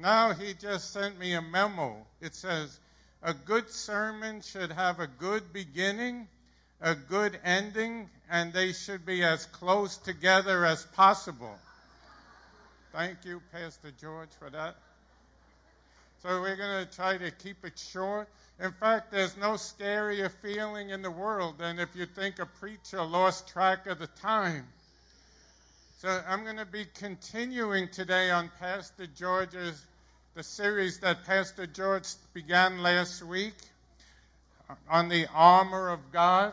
Now he just sent me a memo. It says, a good sermon should have a good beginning, a good ending, and they should be as close together as possible. Thank you, Pastor George, for that. So we're going to try to keep it short. In fact, there's no scarier feeling in the world than if you think a preacher lost track of the time. So I'm going to be continuing today on Pastor George's the series that Pastor George began last week uh, on the armor of God.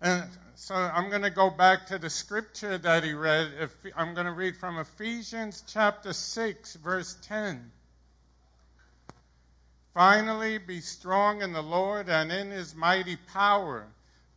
And so I'm going to go back to the scripture that he read. I'm going to read from Ephesians chapter 6, verse 10. Finally, be strong in the Lord and in his mighty power.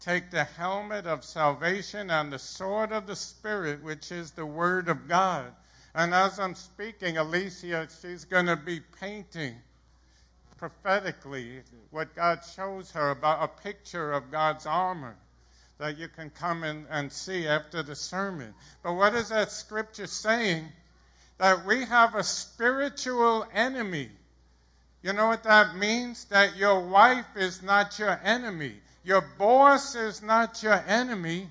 Take the helmet of salvation and the sword of the Spirit, which is the Word of God and as I'm speaking, Alicia, she's going to be painting prophetically what God shows her about a picture of God's armor that you can come in and see after the sermon. But what is that scripture saying? That we have a spiritual enemy. You know what that means? That your wife is not your enemy. Your boss is not your enemy.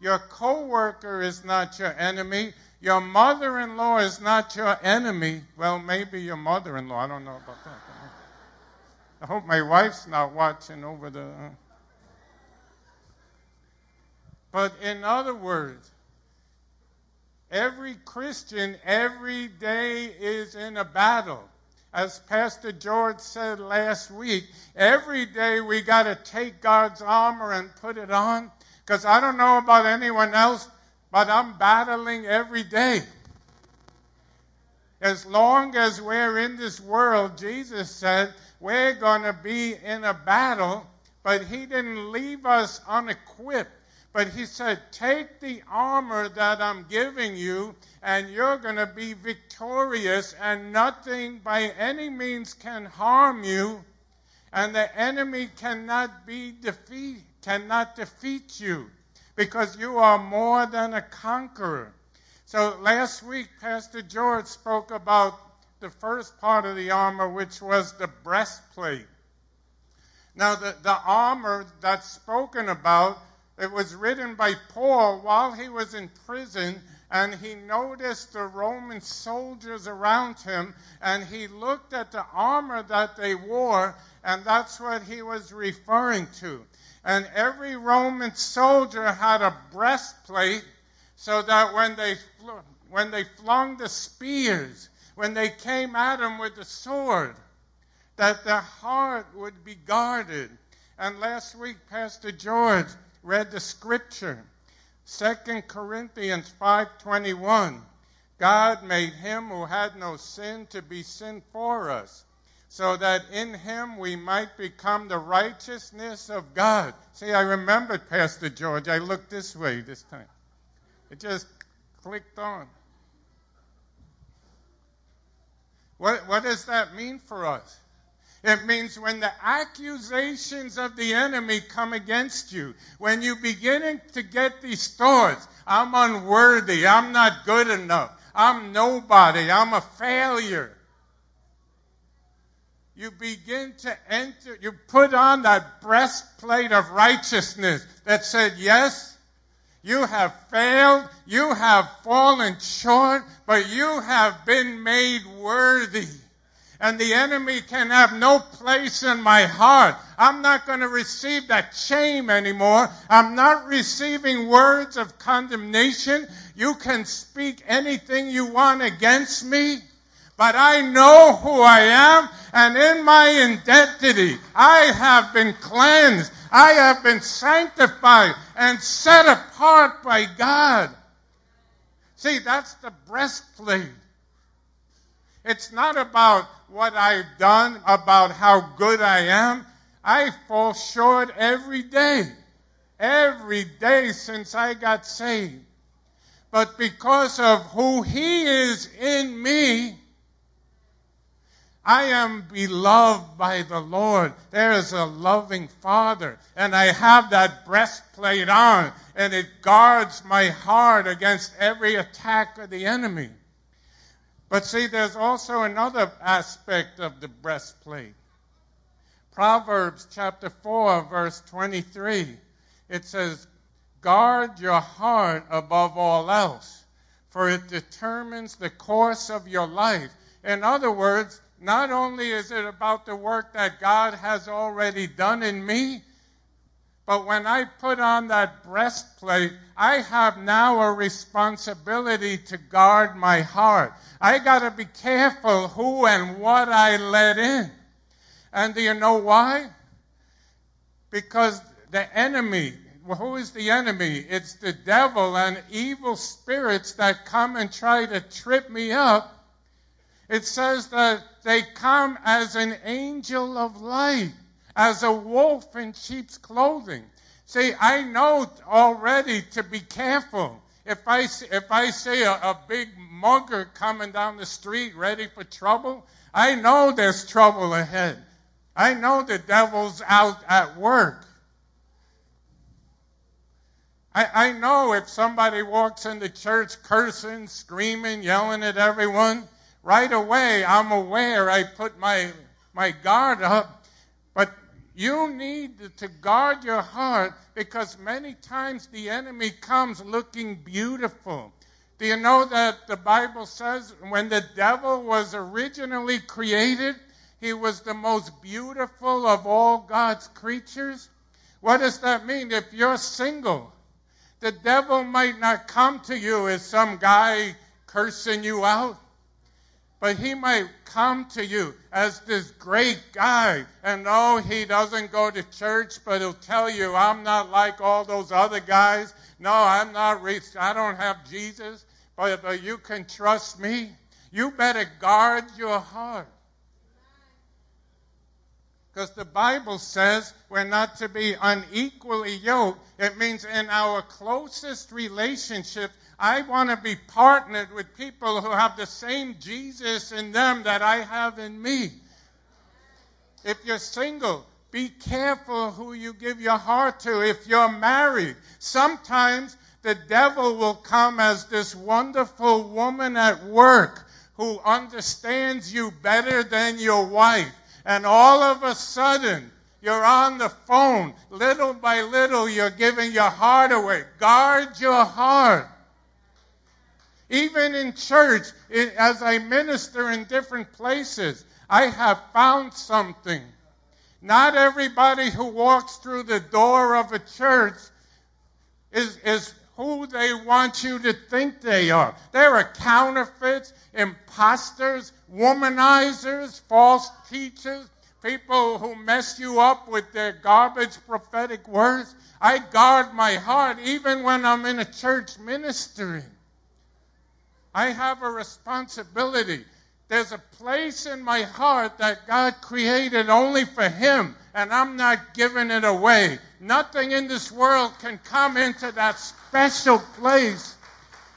Your coworker is not your enemy. Your mother in law is not your enemy. Well, maybe your mother in law. I don't know about that. I hope my wife's not watching over the. Uh. But in other words, every Christian every day is in a battle. As Pastor George said last week, every day we got to take God's armor and put it on. Because I don't know about anyone else, but I'm battling every day. As long as we're in this world, Jesus said, we're going to be in a battle, but He didn't leave us unequipped. But He said, take the armor that I'm giving you, and you're going to be victorious, and nothing by any means can harm you, and the enemy cannot be defeated, cannot defeat you because you are more than a conqueror. So last week, Pastor George spoke about the first part of the armor, which was the breastplate. Now, the, the armor that's spoken about, it was written by Paul while he was in prison, and he noticed the Roman soldiers around him, and he looked at the armor that they wore, and that's what he was referring to and every Roman soldier had a breastplate so that when they, when they flung the spears, when they came at him with the sword, that their heart would be guarded. And last week, Pastor George read the scripture, 2 Corinthians 5.21. God made him who had no sin to be sin for us so that in him we might become the righteousness of God. See, I remembered Pastor George. I looked this way this time. It just clicked on. What, what does that mean for us? It means when the accusations of the enemy come against you, when you beginning to get these thoughts, I'm unworthy, I'm not good enough, I'm nobody, I'm a failure you begin to enter, you put on that breastplate of righteousness that said, yes, you have failed, you have fallen short, but you have been made worthy. And the enemy can have no place in my heart. I'm not going to receive that shame anymore. I'm not receiving words of condemnation. You can speak anything you want against me. But I know who I am, and in my identity, I have been cleansed. I have been sanctified and set apart by God. See, that's the breastplate. It's not about what I've done, about how good I am. I fall short every day. Every day since I got saved. But because of who He is in me, I am beloved by the Lord. There is a loving Father. And I have that breastplate on, and it guards my heart against every attack of the enemy. But see, there's also another aspect of the breastplate. Proverbs chapter 4, verse 23. It says, Guard your heart above all else, for it determines the course of your life. In other words, not only is it about the work that God has already done in me, but when I put on that breastplate, I have now a responsibility to guard my heart. I got to be careful who and what I let in. And do you know why? Because the enemy, well, who is the enemy? It's the devil and evil spirits that come and try to trip me up it says that they come as an angel of light, as a wolf in sheep's clothing. See, I know already to be careful. If I, if I see a, a big mugger coming down the street ready for trouble, I know there's trouble ahead. I know the devil's out at work. I, I know if somebody walks in the church cursing, screaming, yelling at everyone, right away I'm aware I put my, my guard up. You need to guard your heart because many times the enemy comes looking beautiful. Do you know that the Bible says when the devil was originally created, he was the most beautiful of all God's creatures? What does that mean? If you're single, the devil might not come to you as some guy cursing you out. But he might come to you as this great guy. And no, he doesn't go to church, but he'll tell you, I'm not like all those other guys. No, I'm not rich. I don't have Jesus. But, but you can trust me. You better guard your heart. Because the Bible says we're not to be unequally yoked. It means in our closest relationship, I want to be partnered with people who have the same Jesus in them that I have in me. If you're single, be careful who you give your heart to. If you're married, sometimes the devil will come as this wonderful woman at work who understands you better than your wife. And all of a sudden, you're on the phone. Little by little, you're giving your heart away. Guard your heart. Even in church, as I minister in different places, I have found something. Not everybody who walks through the door of a church is, is who they want you to think they are. They are counterfeits, imposters, womanizers, false teachers, people who mess you up with their garbage prophetic words. I guard my heart even when I'm in a church ministering. I have a responsibility. There's a place in my heart that God created only for Him, and I'm not giving it away. Nothing in this world can come into that special place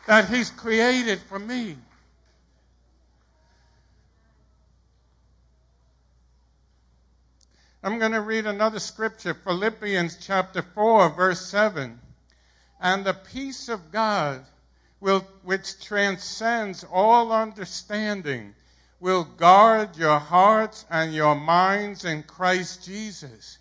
that He's created for me. I'm going to read another scripture, Philippians chapter 4, verse 7. And the peace of God will, which transcends all understanding, will guard your hearts and your minds in Christ Jesus.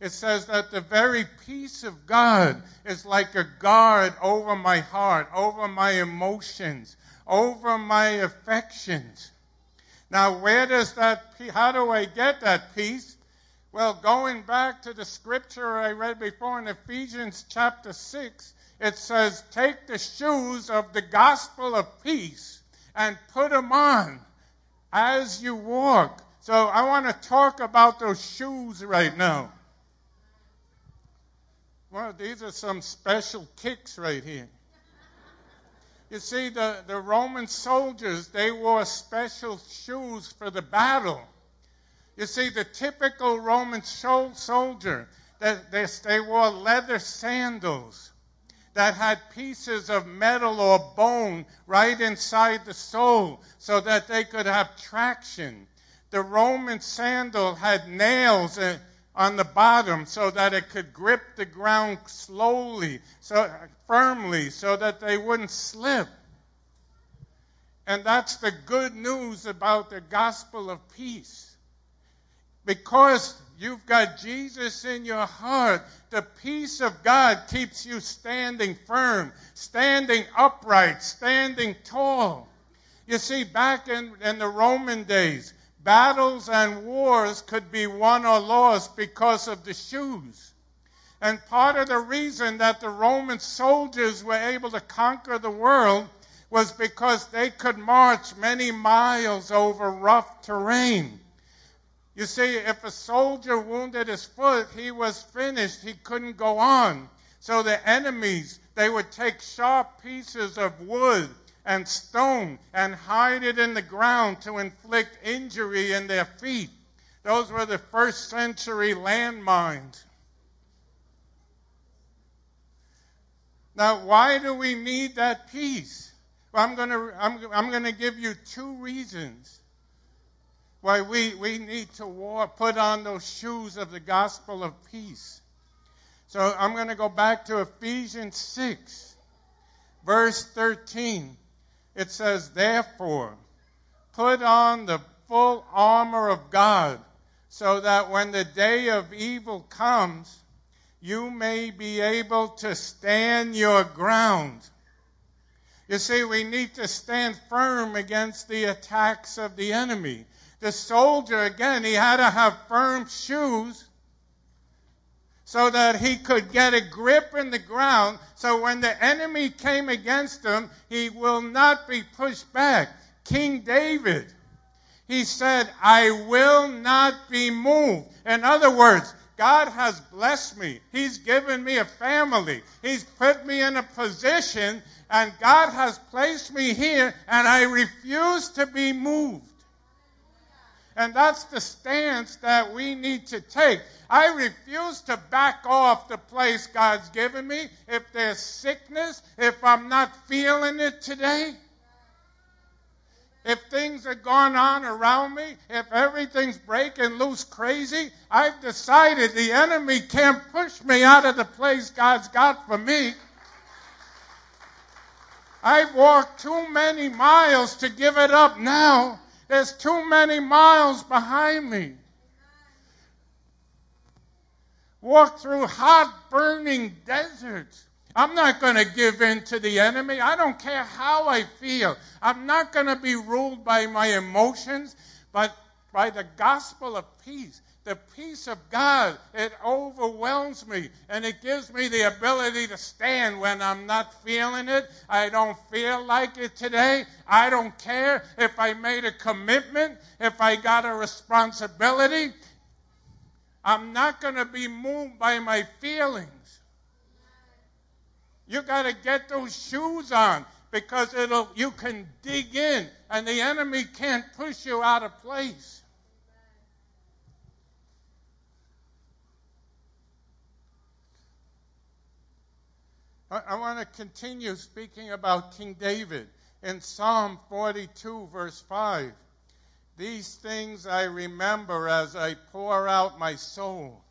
It says that the very peace of God is like a guard over my heart, over my emotions, over my affections. Now, where does that, how do I get that peace? Well, going back to the scripture I read before in Ephesians chapter 6, it says, Take the shoes of the gospel of peace and put them on as you walk. So I want to talk about those shoes right now. Well, these are some special kicks right here. You see, the, the Roman soldiers, they wore special shoes for the battle. You see, the typical Roman soldier, they, they, they wore leather sandals that had pieces of metal or bone right inside the sole so that they could have traction. The Roman sandal had nails uh, on the bottom so that it could grip the ground slowly, so firmly, so that they wouldn't slip. And that's the good news about the gospel of peace. Because you've got Jesus in your heart, the peace of God keeps you standing firm, standing upright, standing tall. You see, back in, in the Roman days, battles and wars could be won or lost because of the shoes. And part of the reason that the Roman soldiers were able to conquer the world was because they could march many miles over rough terrain. You see, if a soldier wounded his foot, he was finished. He couldn't go on. So the enemies, they would take sharp pieces of wood and stone and hide it in the ground to inflict injury in their feet. Those were the first century landmines. Now, why do we need that peace? Well, I'm going to I'm, I'm going to give you two reasons why we, we need to war, put on those shoes of the gospel of peace. So I'm going to go back to Ephesians 6, verse 13 it says, Therefore, put on the full armor of God, so that when the day of evil comes, you may be able to stand your ground. You see, we need to stand firm against the attacks of the enemy. The soldier, again, he had to have firm shoes so that he could get a grip in the ground so when the enemy came against him, he will not be pushed back. King David, he said, I will not be moved. In other words, God has blessed me. He's given me a family. He's put me in a position, and God has placed me here, and I refuse to be moved. And that's the stance that we need to take. I refuse to back off the place God's given me if there's sickness, if I'm not feeling it today. If things are going on around me, if everything's breaking loose crazy, I've decided the enemy can't push me out of the place God's got for me. I've walked too many miles to give it up now. There's too many miles behind me. Walk through hot, burning deserts. I'm not going to give in to the enemy. I don't care how I feel. I'm not going to be ruled by my emotions, but by the gospel of peace the peace of God, it overwhelms me and it gives me the ability to stand when I'm not feeling it. I don't feel like it today. I don't care if I made a commitment, if I got a responsibility. I'm not going to be moved by my feelings. You got to get those shoes on because it'll you can dig in and the enemy can't push you out of place. I, I want to continue speaking about King David in Psalm 42, verse 5. These things I remember as I pour out my soul,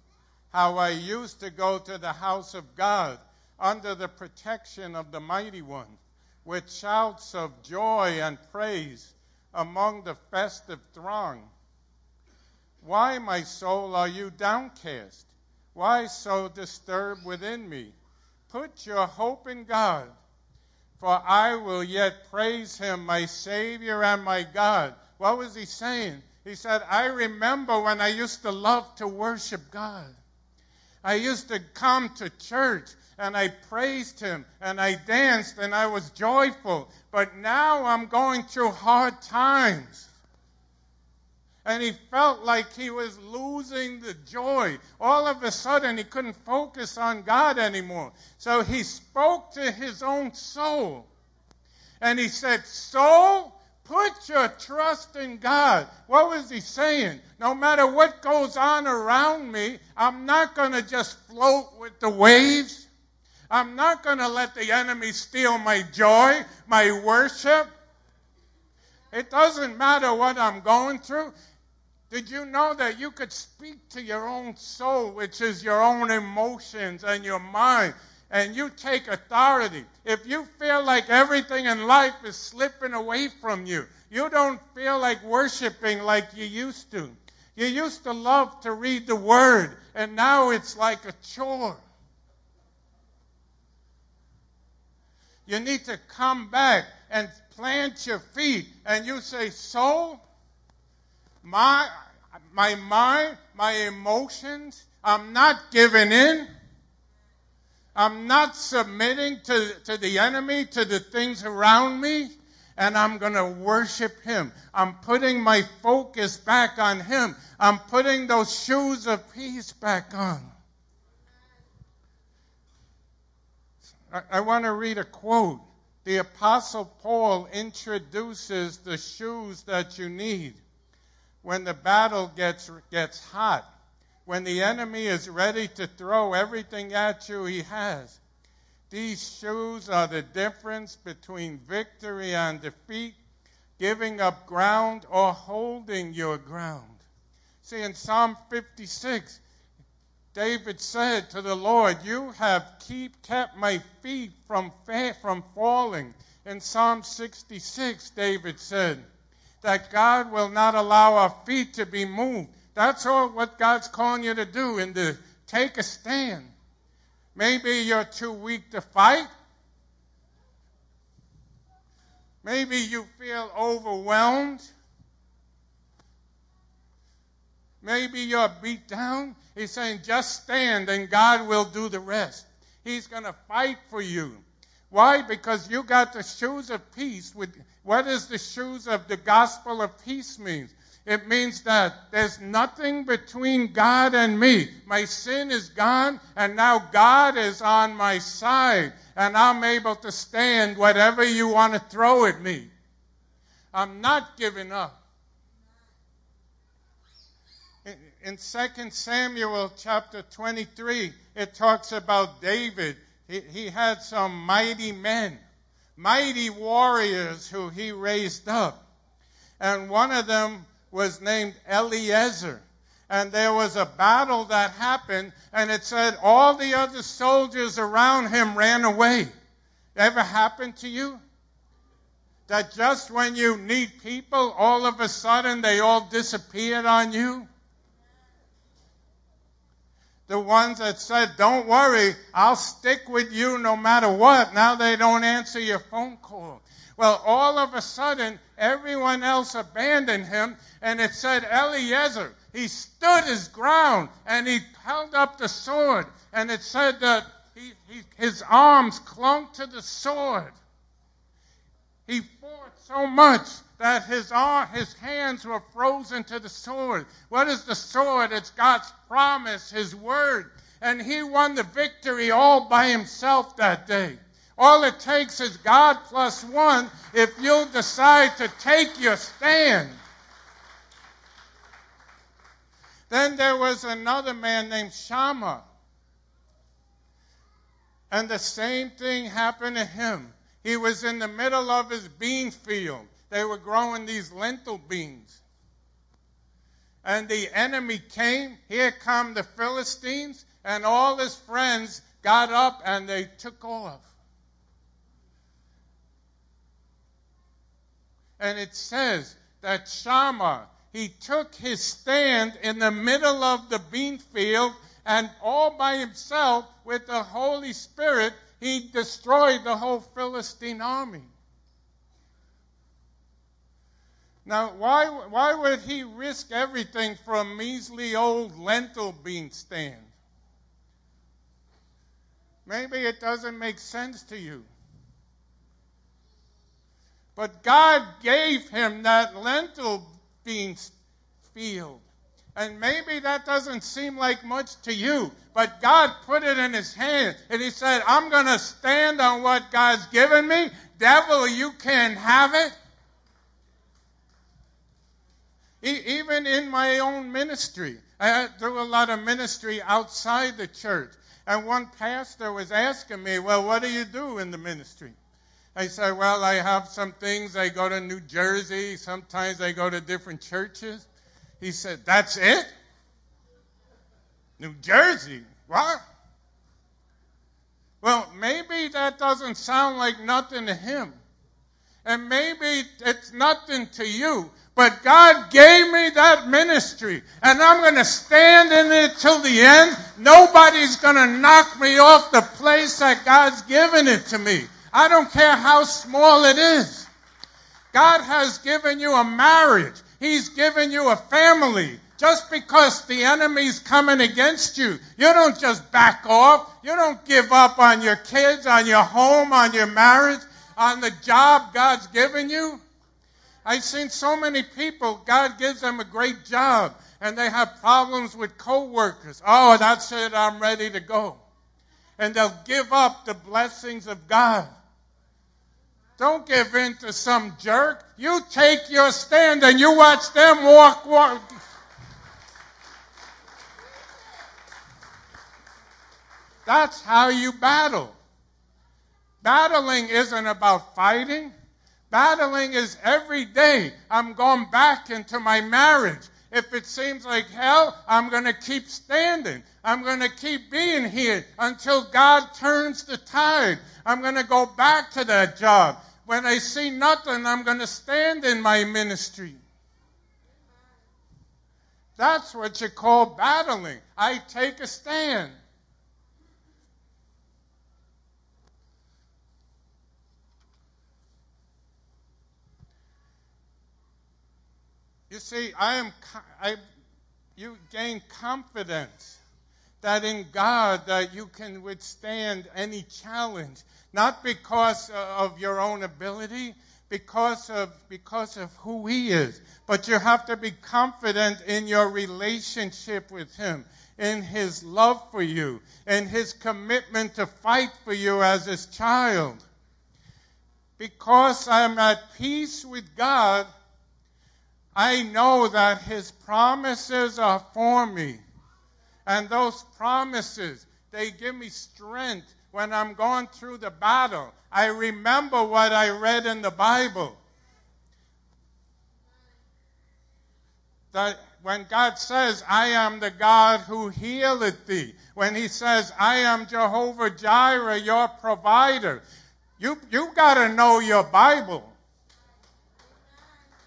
how I used to go to the house of God under the protection of the Mighty One, with shouts of joy and praise among the festive throng. Why, my soul, are you downcast? Why so disturbed within me? Put your hope in God, for I will yet praise him, my Savior and my God, What was he saying? He said, I remember when I used to love to worship God. I used to come to church and I praised him and I danced and I was joyful. But now I'm going through hard times. And he felt like he was losing the joy. All of a sudden, he couldn't focus on God anymore. So he spoke to his own soul. And he said, Soul, Put your trust in God. What was he saying? No matter what goes on around me, I'm not going to just float with the waves. I'm not going to let the enemy steal my joy, my worship. It doesn't matter what I'm going through. Did you know that you could speak to your own soul, which is your own emotions and your mind? and you take authority. If you feel like everything in life is slipping away from you, you don't feel like worshiping like you used to. You used to love to read the Word, and now it's like a chore. You need to come back and plant your feet, and you say, Soul, my, my mind, my emotions, I'm not giving in. I'm not submitting to, to the enemy, to the things around me, and I'm going to worship him. I'm putting my focus back on him. I'm putting those shoes of peace back on. I, I want to read a quote. The Apostle Paul introduces the shoes that you need when the battle gets, gets hot when the enemy is ready to throw everything at you he has. These shoes are the difference between victory and defeat, giving up ground or holding your ground. See, in Psalm 56, David said to the Lord, You have keep, kept my feet from, from falling. In Psalm 66, David said that God will not allow our feet to be moved. That's all what God's calling you to do and to take a stand. Maybe you're too weak to fight. Maybe you feel overwhelmed. Maybe you're beat down. He's saying, just stand and God will do the rest. He's going to fight for you. Why? Because you got the shoes of peace. With what does the shoes of the gospel of peace mean? It means that there's nothing between God and me. My sin is gone, and now God is on my side, and I'm able to stand whatever you want to throw at me. I'm not giving up. In 2 Samuel chapter 23, it talks about David. He, he had some mighty men, mighty warriors who he raised up. And one of them was named Eleazar. And there was a battle that happened, and it said all the other soldiers around him ran away. Ever happened to you? That just when you need people, all of a sudden they all disappeared on you? The ones that said, Don't worry, I'll stick with you no matter what, now they don't answer your phone call. Well, all of a sudden, everyone else abandoned him, and it said Eleazar, he stood his ground and he held up the sword, and it said that he, he, his arms clung to the sword. He fought so much that his, arm, his hands were frozen to the sword. What is the sword? It's God's promise, His word. And he won the victory all by himself that day. All it takes is God plus one if you'll decide to take your stand. Then there was another man named Shammah. And the same thing happened to him. He was in the middle of his bean field. They were growing these lentil beans. And the enemy came. Here come the Philistines. And all his friends got up and they took off. and it says that Shammah, he took his stand in the middle of the bean field and all by himself with the Holy Spirit, he destroyed the whole Philistine army. Now, why, why would he risk everything for a measly old lentil bean stand? Maybe it doesn't make sense to you. But God gave him that lentil bean field. And maybe that doesn't seem like much to you, but God put it in his hand and he said, I'm going to stand on what God's given me. Devil, you can't have it. Even in my own ministry, I do a lot of ministry outside the church. And one pastor was asking me, Well, what do you do in the ministry? I said, Well, I have some things. I go to New Jersey. Sometimes I go to different churches. He said, That's it? New Jersey? What? Well, maybe that doesn't sound like nothing to him. And maybe it's nothing to you. But God gave me that ministry, and I'm going to stand in it till the end. Nobody's going to knock me off the place that God's given it to me. I don't care how small it is. God has given you a marriage. He's given you a family. Just because the enemy's coming against you, you don't just back off. You don't give up on your kids, on your home, on your marriage, on the job God's given you. I've seen so many people, God gives them a great job, and they have problems with coworkers. Oh, that's it, I'm ready to go. And they'll give up the blessings of God. Don't give in to some jerk. You take your stand and you watch them walk, walk. That's how you battle. Battling isn't about fighting. Battling is every day. I'm going back into my marriage. If it seems like hell, I'm going to keep standing. I'm going to keep being here until God turns the tide. I'm going to go back to that job. When I see nothing, I'm going to stand in my ministry. That's what you call battling. I take a stand. You see, I am, I, you gain confidence that in God that you can withstand any challenge, not because uh, of your own ability, because of, because of who He is, but you have to be confident in your relationship with Him, in His love for you, in His commitment to fight for you as His child. Because I'm at peace with God, I know that His promises are for me. And those promises, they give me strength when I'm going through the battle. I remember what I read in the Bible. That when God says, I am the God who healeth thee, when He says, I am Jehovah Jireh, your provider, you, you got to know your Bible.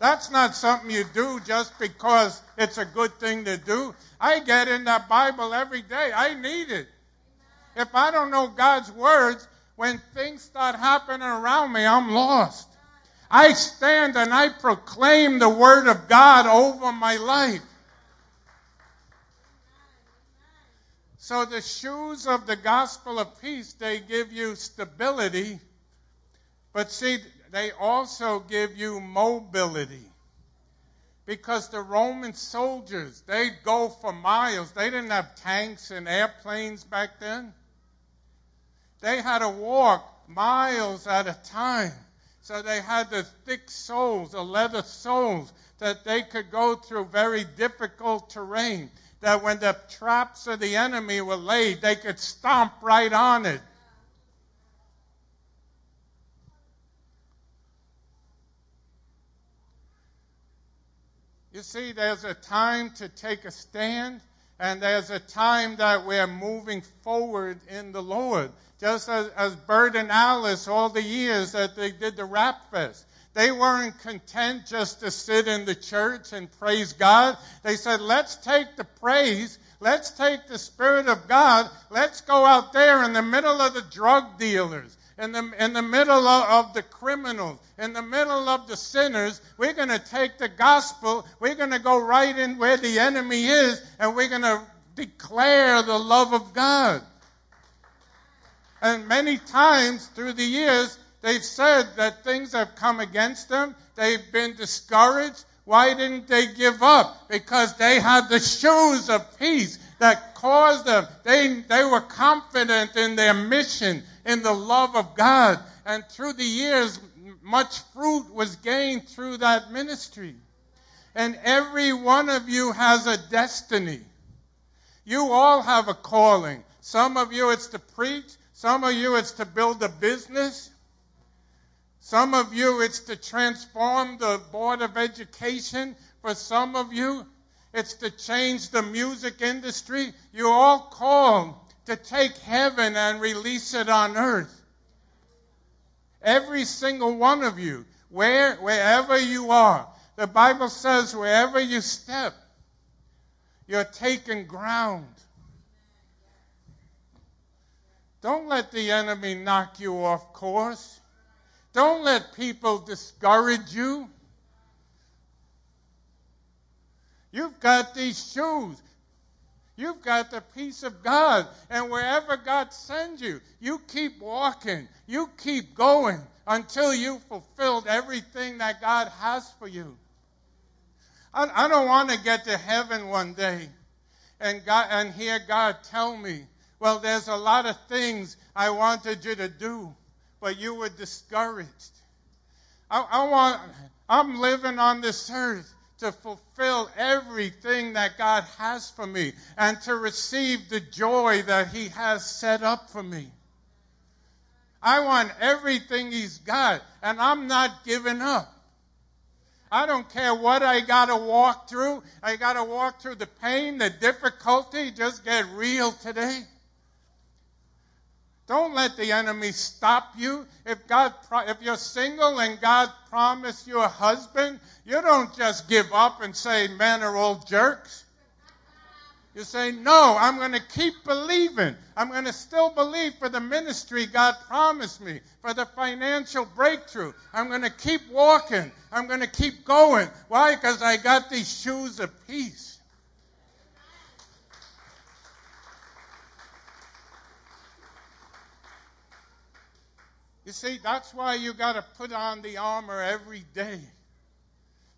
That's not something you do just because it's a good thing to do. I get in that Bible every day. I need it. If I don't know God's words, when things start happening around me, I'm lost. I stand and I proclaim the word of God over my life. So the shoes of the gospel of peace, they give you stability. But see, they also give you mobility. Because the Roman soldiers, they'd go for miles. They didn't have tanks and airplanes back then. They had to walk miles at a time. So they had the thick soles, the leather soles, that they could go through very difficult terrain. That when the traps of the enemy were laid, they could stomp right on it. You see, there's a time to take a stand, and there's a time that we're moving forward in the Lord. Just as, as Bert and Alice, all the years that they did the Rap Fest, they weren't content just to sit in the church and praise God. They said, let's take the praise, let's take the Spirit of God, let's go out there in the middle of the drug dealers, in the, in the middle of, of the criminals, in the middle of the sinners. We're going to take the gospel. We're going to go right in where the enemy is, and we're going to declare the love of God. And many times through the years, they've said that things have come against them. They've been discouraged. Why didn't they give up? Because they had the shoes of peace that caused them. They, they were confident in their mission, in the love of God. And through the years, much fruit was gained through that ministry. And every one of you has a destiny. You all have a calling. Some of you it's to preach. Some of you it's to build a business. Some of you it's to transform the Board of Education. For some of you it's to change the music industry. You all call to take heaven and release it on earth. Every single one of you, where, wherever you are. The Bible says wherever you step, you're taking ground. Don't let the enemy knock you off course. Don't let people discourage you. You've got these shoes. You've got the peace of God. And wherever God sends you, you keep walking. You keep going until you've fulfilled everything that God has for you. I, I don't want to get to heaven one day and, God, and hear God tell me, well, there's a lot of things I wanted you to do, but you were discouraged. I, I want, I'm living on this earth to fulfill everything that God has for me and to receive the joy that He has set up for me. I want everything He's got, and I'm not giving up. I don't care what I got to walk through. I got to walk through the pain, the difficulty. Just get real today. Don't let the enemy stop you. If God, if you're single and God promised you a husband, you don't just give up and say men are all jerks. You say, no, I'm going to keep believing. I'm going to still believe for the ministry God promised me, for the financial breakthrough. I'm going to keep walking. I'm going to keep going. Why? Because I got these shoes of peace. You see, that's why you got to put on the armor every day.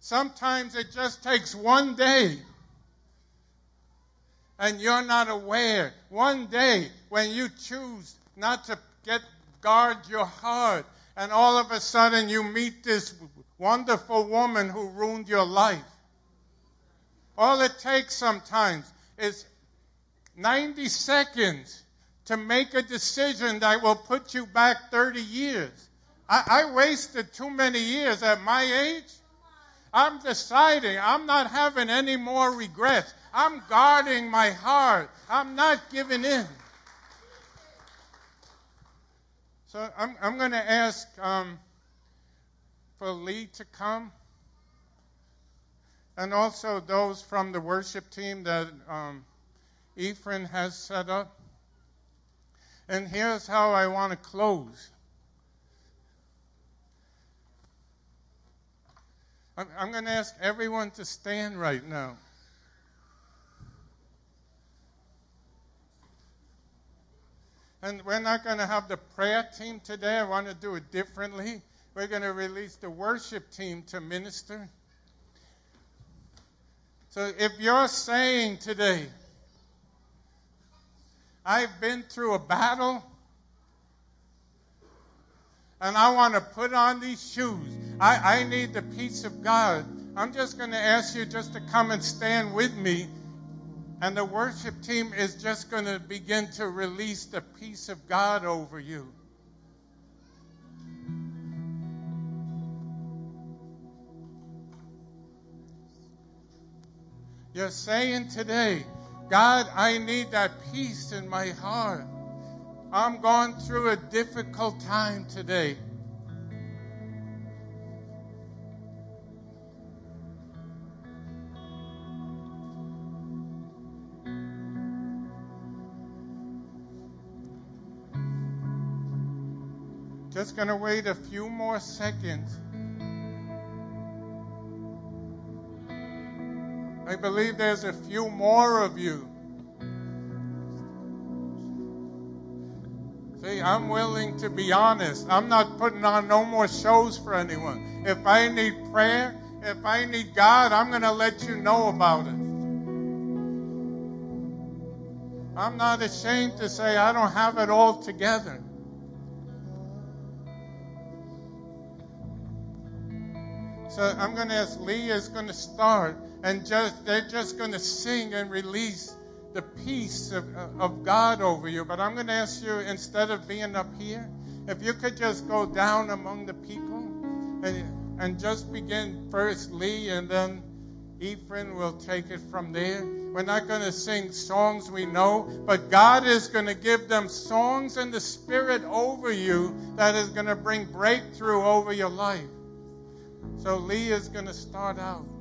Sometimes it just takes one day and you're not aware. One day when you choose not to get guard your heart and all of a sudden you meet this wonderful woman who ruined your life. All it takes sometimes is 90 seconds to make a decision that will put you back 30 years. I, I wasted too many years at my age. I'm deciding I'm not having any more regrets. I'm guarding my heart. I'm not giving in. So I'm, I'm going to ask um, for Lee to come. And also those from the worship team that um, Ephraim has set up. And here's how I want to close. I'm, I'm going to ask everyone to stand right now. And we're not going to have the prayer team today. I want to do it differently. We're going to release the worship team to minister. So if you're saying today, I've been through a battle and I want to put on these shoes. I, I need the peace of God. I'm just going to ask you just to come and stand with me. And the worship team is just going to begin to release the peace of God over you. You're saying today, God, I need that peace in my heart. I'm going through a difficult time today. Just going to wait a few more seconds. I believe there's a few more of you. See, I'm willing to be honest. I'm not putting on no more shows for anyone. If I need prayer, if I need God, I'm going to let you know about it. I'm not ashamed to say I don't have it all together. So I'm going to ask Leah is going to start, and just they're just going to sing and release the peace of, of God over you. But I'm going to ask you, instead of being up here, if you could just go down among the people and, and just begin first Lee, and then Ephraim will take it from there. We're not going to sing songs we know, but God is going to give them songs in the Spirit over you that is going to bring breakthrough over your life. So Lee is going to start out.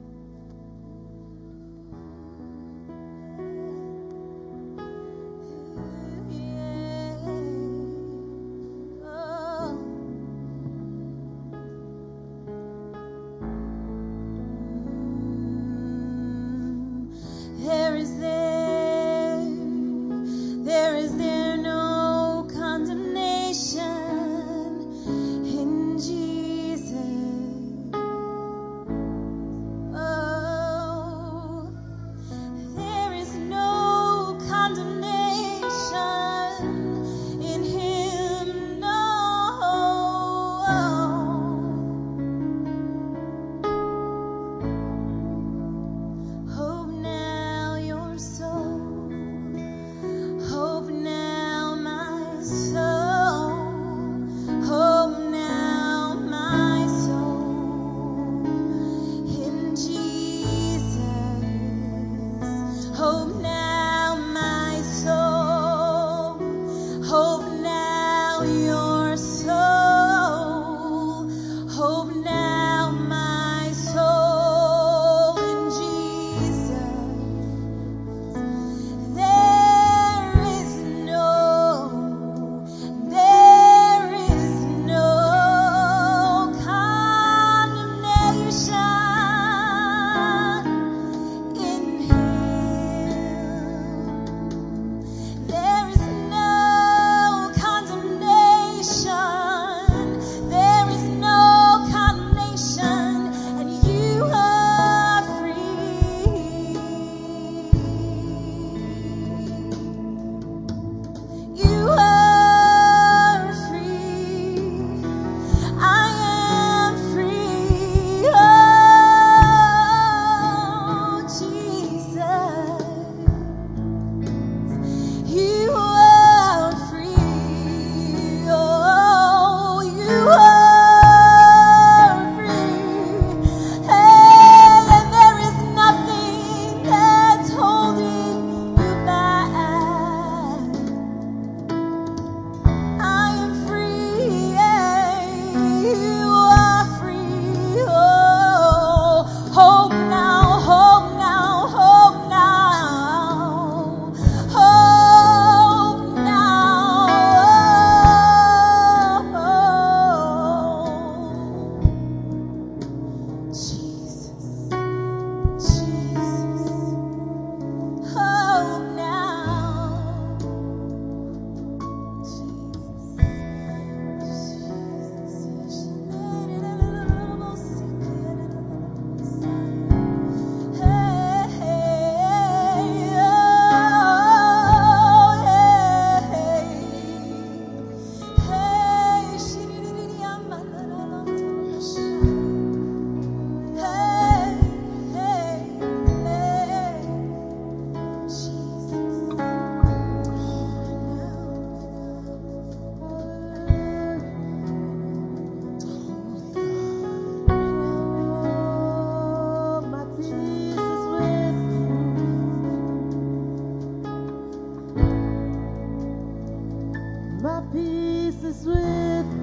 Mr. Swift.